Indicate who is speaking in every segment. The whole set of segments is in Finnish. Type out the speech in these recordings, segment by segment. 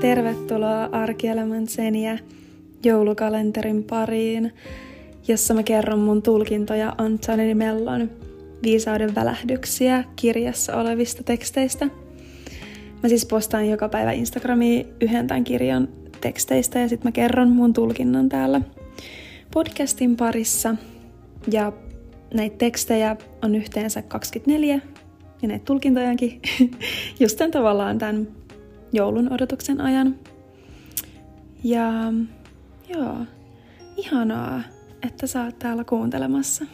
Speaker 1: tervetuloa Arkielämän seniä joulukalenterin pariin, jossa mä kerron mun tulkintoja Antoni Mellon viisauden välähdyksiä kirjassa olevista teksteistä. Mä siis postaan joka päivä Instagramiin yhden tämän kirjan teksteistä ja sitten mä kerron mun tulkinnan täällä podcastin parissa. Ja näitä tekstejä on yhteensä 24 ja näitä tulkintojakin just tämän tavallaan tämän joulun odotuksen ajan. Ja joo, ihanaa, että sä oot täällä kuuntelemassa.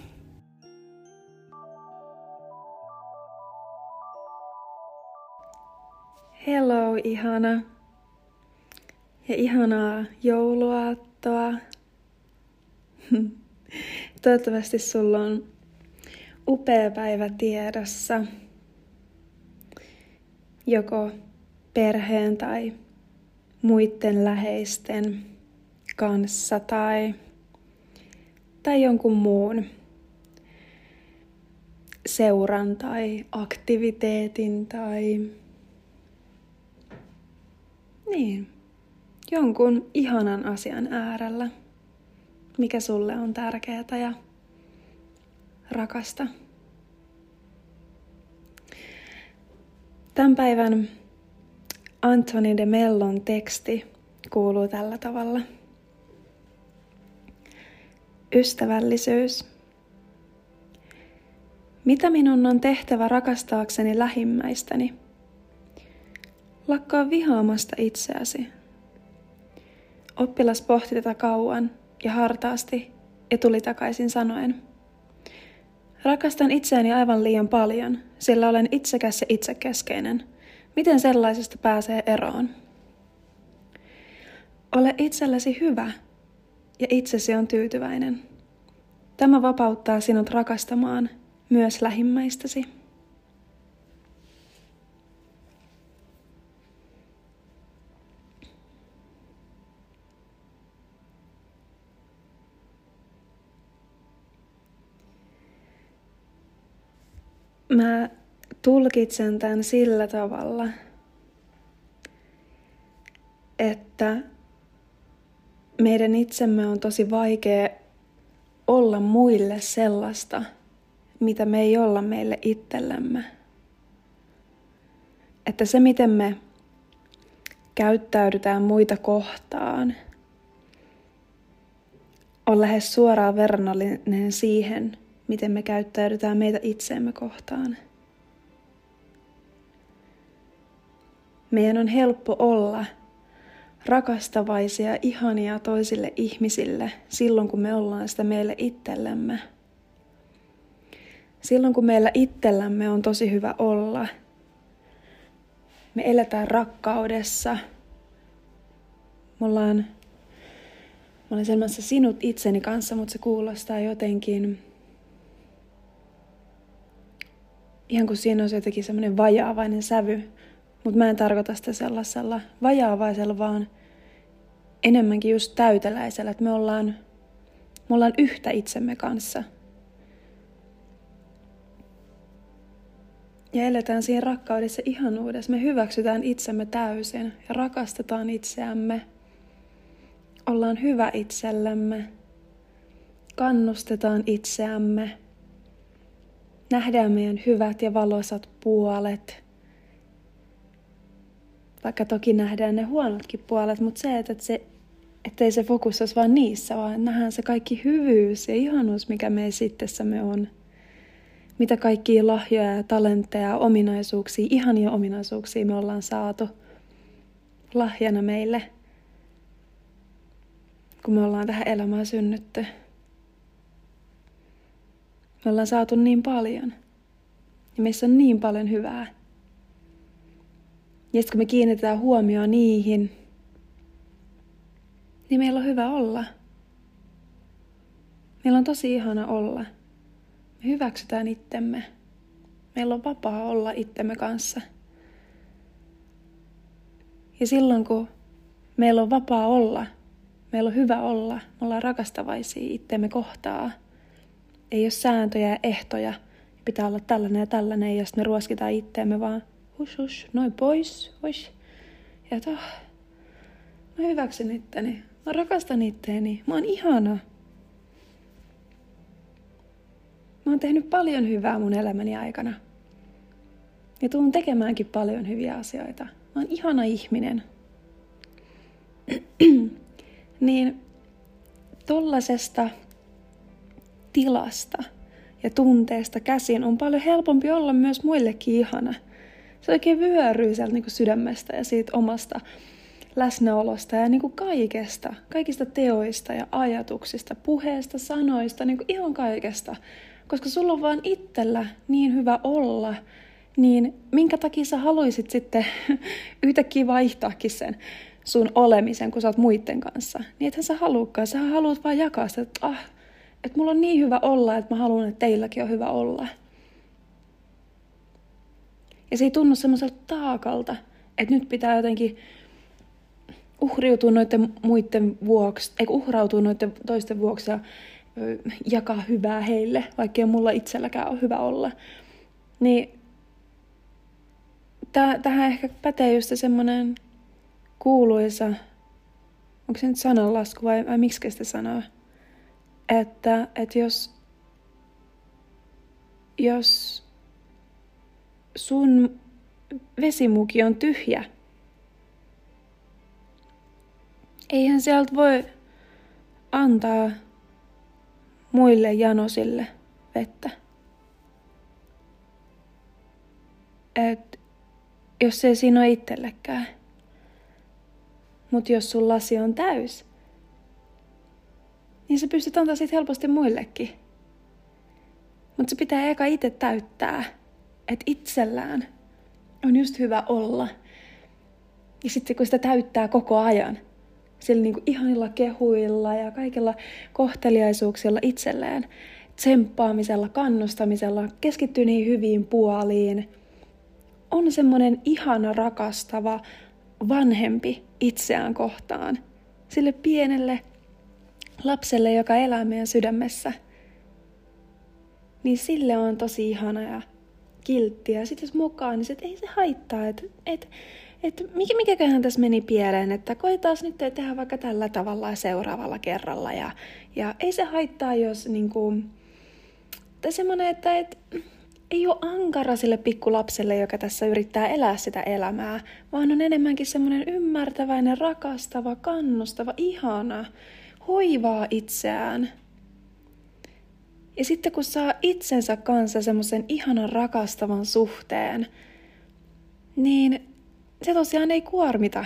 Speaker 1: Hello, ihana. Ja ihanaa jouluaattoa. Toivottavasti sulla on upea päivä tiedossa. Joko perheen tai muiden läheisten kanssa tai, tai jonkun muun seuran tai aktiviteetin tai niin, jonkun ihanan asian äärellä, mikä sulle on tärkeää ja rakasta. Tämän päivän Antoni de Mellon teksti kuuluu tällä tavalla. Ystävällisyys. Mitä minun on tehtävä rakastaakseni lähimmäistäni? Lakkaa vihaamasta itseäsi. Oppilas pohti tätä kauan ja hartaasti ja tuli takaisin sanoen. Rakastan itseäni aivan liian paljon, sillä olen itsekäs ja itsekeskeinen – Miten sellaisesta pääsee eroon? Ole itsellesi hyvä ja itsesi on tyytyväinen. Tämä vapauttaa sinut rakastamaan myös lähimmäistäsi. Mä tulkitsen tämän sillä tavalla, että meidän itsemme on tosi vaikea olla muille sellaista, mitä me ei olla meille itsellemme. Että se, miten me käyttäydytään muita kohtaan, on lähes suoraan verrannollinen siihen, miten me käyttäydytään meitä itseemme kohtaan. Meidän on helppo olla rakastavaisia, ihania toisille ihmisille silloin, kun me ollaan sitä meille itsellemme. Silloin, kun meillä itsellämme on tosi hyvä olla, me eletään rakkaudessa. Me ollaan, mä olen sellaisessa sinut itseni kanssa, mutta se kuulostaa jotenkin, ihan kuin siinä olisi jotenkin semmoinen vajaavainen sävy. Mutta mä en tarkoita sitä sellaisella vajaavaisella, vaan enemmänkin just täyteläisellä, että me ollaan, me ollaan yhtä itsemme kanssa. Ja eletään siinä rakkaudessa ihanuudessa. Me hyväksytään itsemme täysin ja rakastetaan itseämme. Ollaan hyvä itsellemme. Kannustetaan itseämme. Nähdään meidän hyvät ja valoisat puolet – vaikka toki nähdään ne huonotkin puolet, mutta se, että se, ettei se fokus olisi vain niissä, vaan nähdään se kaikki hyvyys ja ihanuus, mikä me sittessämme on. Mitä kaikkia lahjoja ja talentteja, ominaisuuksia, ihania ominaisuuksia me ollaan saatu lahjana meille, kun me ollaan tähän elämään synnytty. Me ollaan saatu niin paljon. Ja meissä on niin paljon hyvää. Ja sitten kun me kiinnitetään huomioon niihin, niin meillä on hyvä olla. Meillä on tosi ihana olla. Me hyväksytään itsemme. Meillä on vapaa olla itsemme kanssa. Ja silloin kun meillä on vapaa olla, meillä on hyvä olla, me ollaan rakastavaisia itsemme kohtaa. Ei ole sääntöjä ja ehtoja, pitää olla tällainen ja tällainen, ja sitten me ruoskitaan itteemme vaan hush hush, noin pois, hush. Ja toh, Mä hyväksyn itteni. Mä rakastan itteeni. Mä oon ihana. Mä oon tehnyt paljon hyvää mun elämäni aikana. Ja tuun tekemäänkin paljon hyviä asioita. Mä oon ihana ihminen. niin tollasesta tilasta ja tunteesta käsin on paljon helpompi olla myös muillekin ihana. Se oikein vyöryy sieltä niin sydämestä ja siitä omasta läsnäolosta ja niin kuin kaikesta, kaikista teoista ja ajatuksista, puheesta, sanoista, niin kuin ihan kaikesta. Koska sulla on vaan itsellä niin hyvä olla, niin minkä takia sä haluaisit sitten yhtäkkiä vaihtaakin sen sun olemisen, kun sä oot muiden kanssa. Niin ethän sä haluukaan, sä haluat vaan jakaa sitä, että ah, että mulla on niin hyvä olla, että mä haluan, että teilläkin on hyvä olla. Ja se ei tunnu semmoiselta taakalta, että nyt pitää jotenkin uhriutua noiden muiden vuoksi, eikä uhrautua noiden toisten vuoksi ja jakaa hyvää heille, vaikkei mulla itselläkään ole hyvä olla. Niin tähän ehkä pätee just semmoinen kuuluisa, onko se nyt sananlasku vai, vai miksi sitä sanoo, että, että jos, jos sun vesimuki on tyhjä, eihän sieltä voi antaa muille janosille vettä. Et jos ei siinä ole itsellekään. Mutta jos sun lasi on täys, niin sä pystyt antaa siitä helposti muillekin. Mutta se pitää eka itse täyttää, että itsellään on just hyvä olla. Ja sitten kun sitä täyttää koko ajan, sillä niinku ihanilla kehuilla ja kaikilla kohteliaisuuksilla itselleen, tsemppaamisella, kannustamisella, keskittyy niin hyviin puoliin, on semmoinen ihana rakastava vanhempi itseään kohtaan. Sille pienelle lapselle, joka elää meidän sydämessä. Niin sille on tosi ihana ja kilttiä. Sitten jos mukaan, niin sit ei se haittaa, että et, et, mikä, mikäköhän tässä meni pieleen, että koetaan nyt tehdä vaikka tällä tavalla seuraavalla kerralla. Ja, ja ei se haittaa, jos niinku, tai semmoinen, että et, ei ole ankara sille pikkulapselle, joka tässä yrittää elää sitä elämää, vaan on enemmänkin semmoinen ymmärtäväinen, rakastava, kannustava, ihana, hoivaa itseään. Ja sitten kun saa itsensä kanssa semmoisen ihanan rakastavan suhteen, niin se tosiaan ei kuormita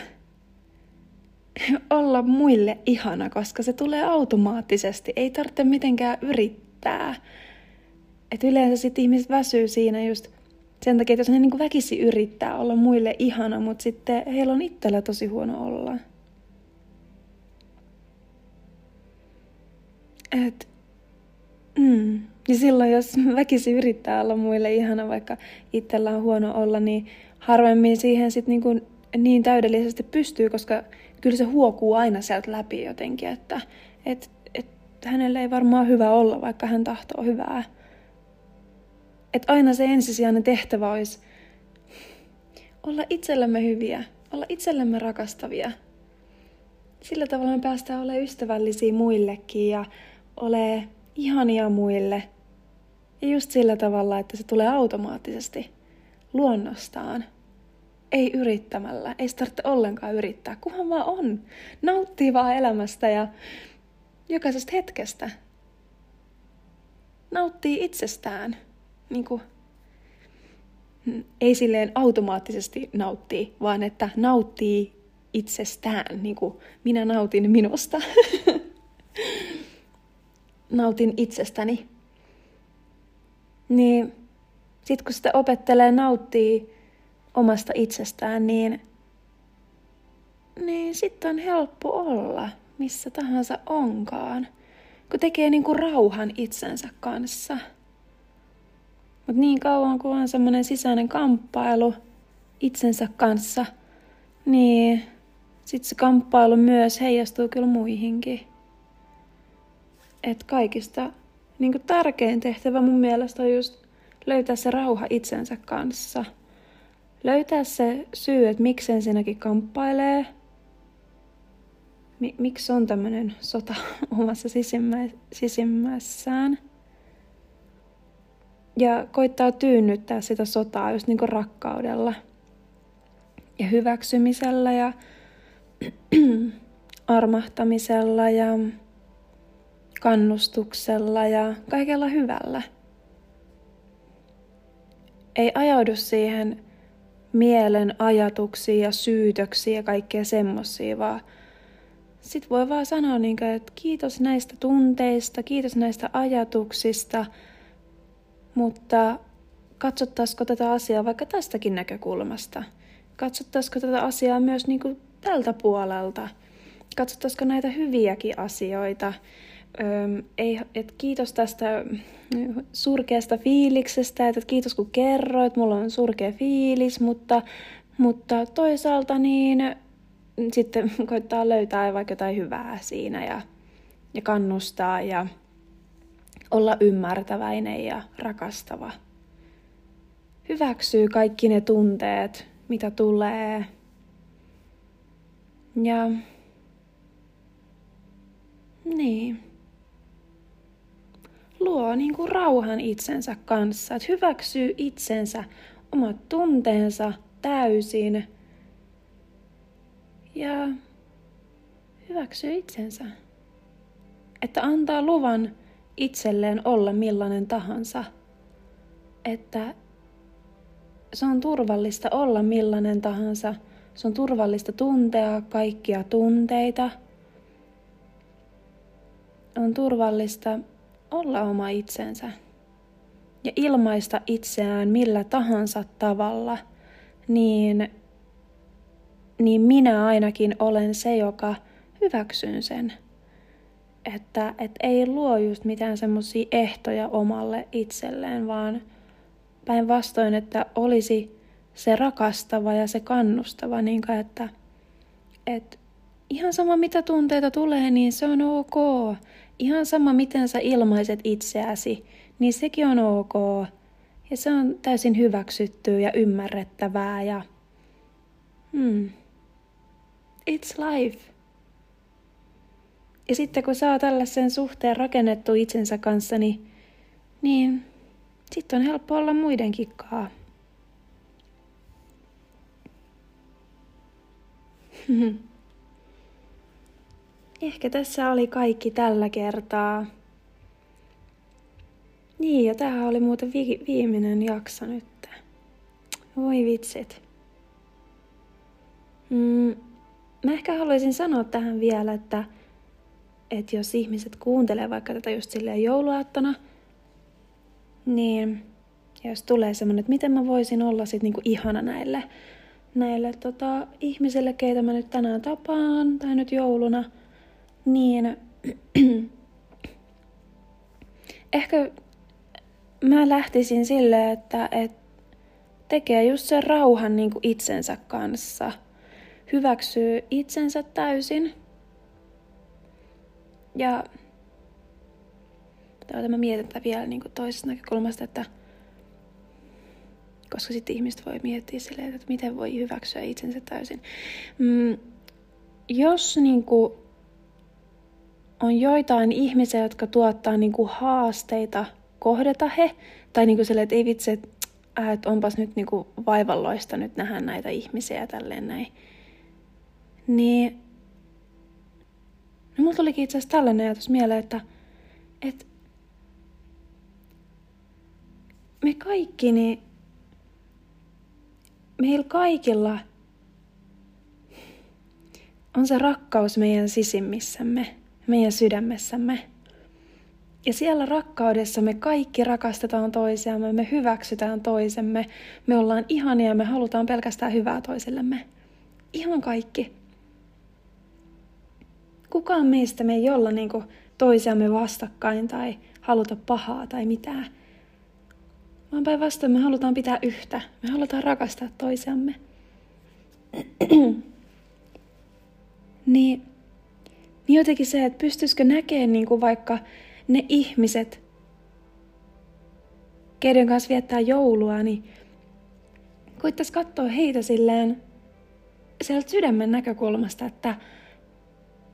Speaker 1: olla muille ihana, koska se tulee automaattisesti. Ei tarvitse mitenkään yrittää. Et yleensä sitten ihmiset väsyy siinä just sen takia, että jos ne niin väkisi yrittää olla muille ihana, mutta sitten heillä on itsellä tosi huono olla. Et, mm. Ja silloin, jos väkisi yrittää olla muille ihana, vaikka itsellä on huono olla, niin harvemmin siihen sit niin, kuin niin täydellisesti pystyy, koska kyllä se huokuu aina sieltä läpi jotenkin, että et, et hänelle ei varmaan hyvä olla, vaikka hän tahtoo hyvää. Että aina se ensisijainen tehtävä olisi olla itsellemme hyviä, olla itsellemme rakastavia. Sillä tavalla me päästään olemaan ystävällisiä muillekin ja ole ihania muille. Ja just sillä tavalla, että se tulee automaattisesti luonnostaan. Ei yrittämällä, ei tarvitse ollenkaan yrittää, kunhan vaan on. Nauttii vaan elämästä ja jokaisesta hetkestä. Nauttii itsestään. Niin kuin, ei silleen automaattisesti nauttii, vaan että nauttii itsestään, niin kuin minä nautin minusta. nautin itsestäni. Niin sit kun sitä opettelee nauttii omasta itsestään, niin, niin sitten on helppo olla missä tahansa onkaan, kun tekee niinku rauhan itsensä kanssa. Mutta niin kauan kuin on semmoinen sisäinen kamppailu itsensä kanssa, niin sitten se kamppailu myös heijastuu kyllä muihinkin että kaikista niin kuin tärkein tehtävä mun mielestä on just löytää se rauha itsensä kanssa. Löytää se syy, että miksi ensinnäkin kamppailee. miksi on tämmöinen sota omassa sisimmä, sisimmässään. Ja koittaa tyynnyttää sitä sotaa just niin kuin rakkaudella ja hyväksymisellä ja armahtamisella ja kannustuksella ja kaikella hyvällä. Ei ajaudu siihen mielen ajatuksiin ja syytöksiin ja kaikkea semmosia, vaan sit voi vaan sanoa, niin että kiitos näistä tunteista, kiitos näistä ajatuksista, mutta katsottaisiko tätä asiaa vaikka tästäkin näkökulmasta? Katsottaisiko tätä asiaa myös niin kuin tältä puolelta? Katsottaisiko näitä hyviäkin asioita? Öm, ei, et kiitos tästä surkeasta fiiliksestä, että kiitos kun kerroit, mulla on surkea fiilis, mutta, mutta toisaalta niin sitten koittaa löytää vaikka jotain hyvää siinä ja, ja kannustaa ja olla ymmärtäväinen ja rakastava. Hyväksyy kaikki ne tunteet, mitä tulee. Ja niin luo niin kuin rauhan itsensä kanssa, että hyväksyy itsensä, omat tunteensa täysin ja hyväksyy itsensä. Että antaa luvan itselleen olla millainen tahansa. Että se on turvallista olla millainen tahansa. Se on turvallista tuntea kaikkia tunteita. On turvallista olla oma itsensä ja ilmaista itseään millä tahansa tavalla, niin, niin minä ainakin olen se, joka hyväksyn sen. Että et ei luo just mitään semmoisia ehtoja omalle itselleen, vaan päinvastoin, että olisi se rakastava ja se kannustava, niin kuin, että, että ihan sama mitä tunteita tulee, niin se on ok. Ihan sama miten sä ilmaiset itseäsi, niin sekin on ok. Ja se on täysin hyväksyttyä ja ymmärrettävää ja... Hmm. It's life. Ja sitten kun saa tällaisen suhteen rakennettu itsensä kanssa, niin, niin sitten on helppo olla muidenkin kaa. Ehkä tässä oli kaikki tällä kertaa. Niin, ja tämähän oli muuten vi- viimeinen jakso nyt. Voi vitsit. Mm, mä ehkä haluaisin sanoa tähän vielä, että, että jos ihmiset kuuntelee vaikka tätä just silleen jouluaattona, niin jos tulee semmoinen, että miten mä voisin olla sit niinku ihana näille, näille tota, ihmisille, keitä mä nyt tänään tapaan, tai nyt jouluna – niin ehkä mä lähtisin sille, että, että tekee just sen rauhan niin kuin itsensä kanssa. Hyväksyy itsensä täysin. Ja Tätä mä mietin tätä vielä niin kuin toisesta näkökulmasta, että koska sitten ihmiset voi miettiä silleen, että miten voi hyväksyä itsensä täysin. Mm, jos niin kuin, on joitain ihmisiä, jotka tuottaa niin kuin haasteita kohdata he, tai niin kuin sille, että ei vitsi, että, äh, että onpas nyt niin kuin vaivalloista nyt nähdä näitä ihmisiä tälleen näin. Niin, no mulla tulikin itse asiassa tällainen ajatus mieleen, että, että me kaikki, niin meillä kaikilla on se rakkaus meidän sisimmissämme meidän sydämessämme. Ja siellä rakkaudessa me kaikki rakastetaan toisiamme, me hyväksytään toisemme, me ollaan ihania, me halutaan pelkästään hyvää toisillemme. Ihan kaikki. Kukaan meistä me ei olla niinku toisiamme vastakkain tai haluta pahaa tai mitään. Vaan päinvastoin me halutaan pitää yhtä. Me halutaan rakastaa toisiamme. niin niin jotenkin se, että pystyisikö näkemään niin kuin vaikka ne ihmiset, keiden kanssa viettää joulua, niin koittaisi katsoa heitä silleen sieltä sydämen näkökulmasta, että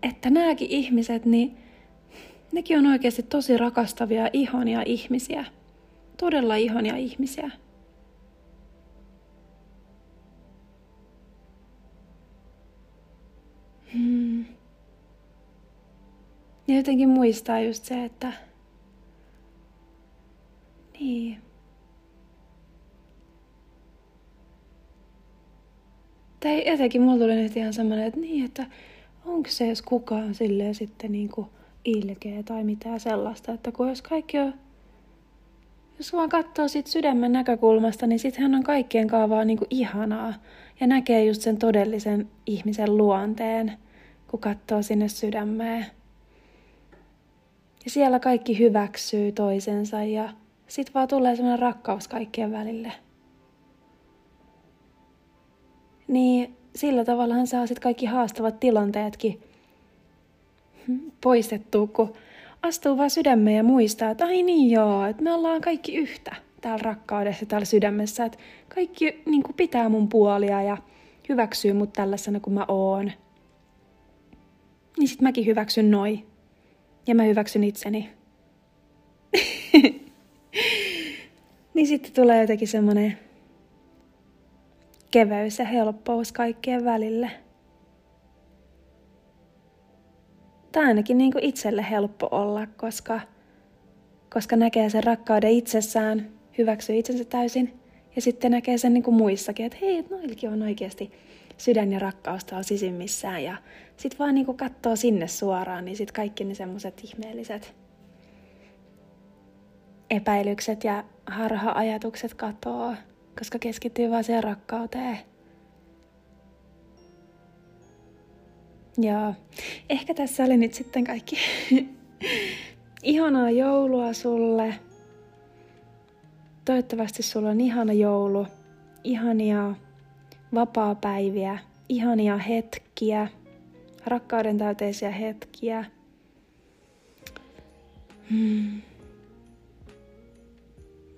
Speaker 1: että nämäkin ihmiset, niin nekin on oikeasti tosi rakastavia, ihania ihmisiä. Todella ihania ihmisiä. Ja jotenkin muistaa just se, että niin. Tai jotenkin mulla tuli nyt ihan semmoinen, että niin, että onko se edes kukaan silleen sitten niin kuin ilkeä tai mitään sellaista, että kun jos kaikki on, jos vaan katsoo siitä sydämen näkökulmasta, niin sittenhän on kaikkien kaavaa niin kuin ihanaa ja näkee just sen todellisen ihmisen luonteen, kun katsoo sinne sydämeen. Ja siellä kaikki hyväksyy toisensa ja sit vaan tulee sellainen rakkaus kaikkien välille. Niin sillä tavalla hän saa sitten kaikki haastavat tilanteetkin poistettua, kun astuu vaan sydämeen ja muistaa, että ai niin joo, että me ollaan kaikki yhtä täällä rakkaudessa, täällä sydämessä, että kaikki niin kuin pitää mun puolia ja hyväksyy mut tällaisena kuin mä oon. Niin sit mäkin hyväksyn noi. Ja mä hyväksyn itseni. niin sitten tulee jotenkin semmonen keveys ja helppous kaikkien välille. On ainakin niin kuin itselle helppo olla, koska, koska näkee sen rakkauden itsessään, hyväksyy itsensä täysin ja sitten näkee sen niin kuin muissakin, että hei, noilkin on oikeasti sydän ja rakkaus tuolla sisimmissään ja sitten vaan niin kuin katsoo sinne suoraan, niin sitten kaikki ne semmoiset ihmeelliset epäilykset ja harha-ajatukset katoaa koska keskittyy vaan siihen rakkauteen. Ja ehkä tässä oli nyt sitten kaikki. Ihanaa joulua sulle. Toivottavasti sulla on ihana joulu, ihania vapaa-päiviä, ihania hetkiä, rakkauden täyteisiä hetkiä. Hmm.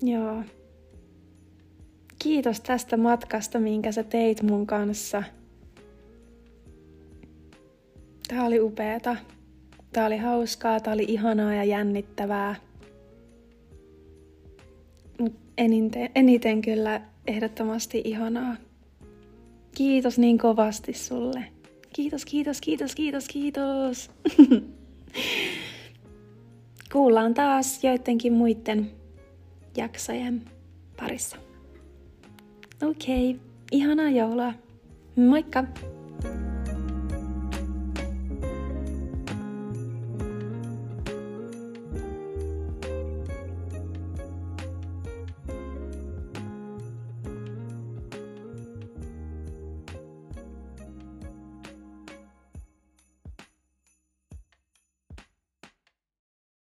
Speaker 1: Joo. Kiitos tästä matkasta, minkä sä teit mun kanssa. Tää oli upeeta. Tää oli hauskaa, tää oli ihanaa ja jännittävää. Mut eniten, eniten kyllä ehdottomasti ihanaa. Kiitos niin kovasti sulle. Kiitos, kiitos, kiitos, kiitos, kiitos. Kuullaan taas joidenkin muiden jaksojen parissa. Okei, okay. ihanaa joulua. Moikka!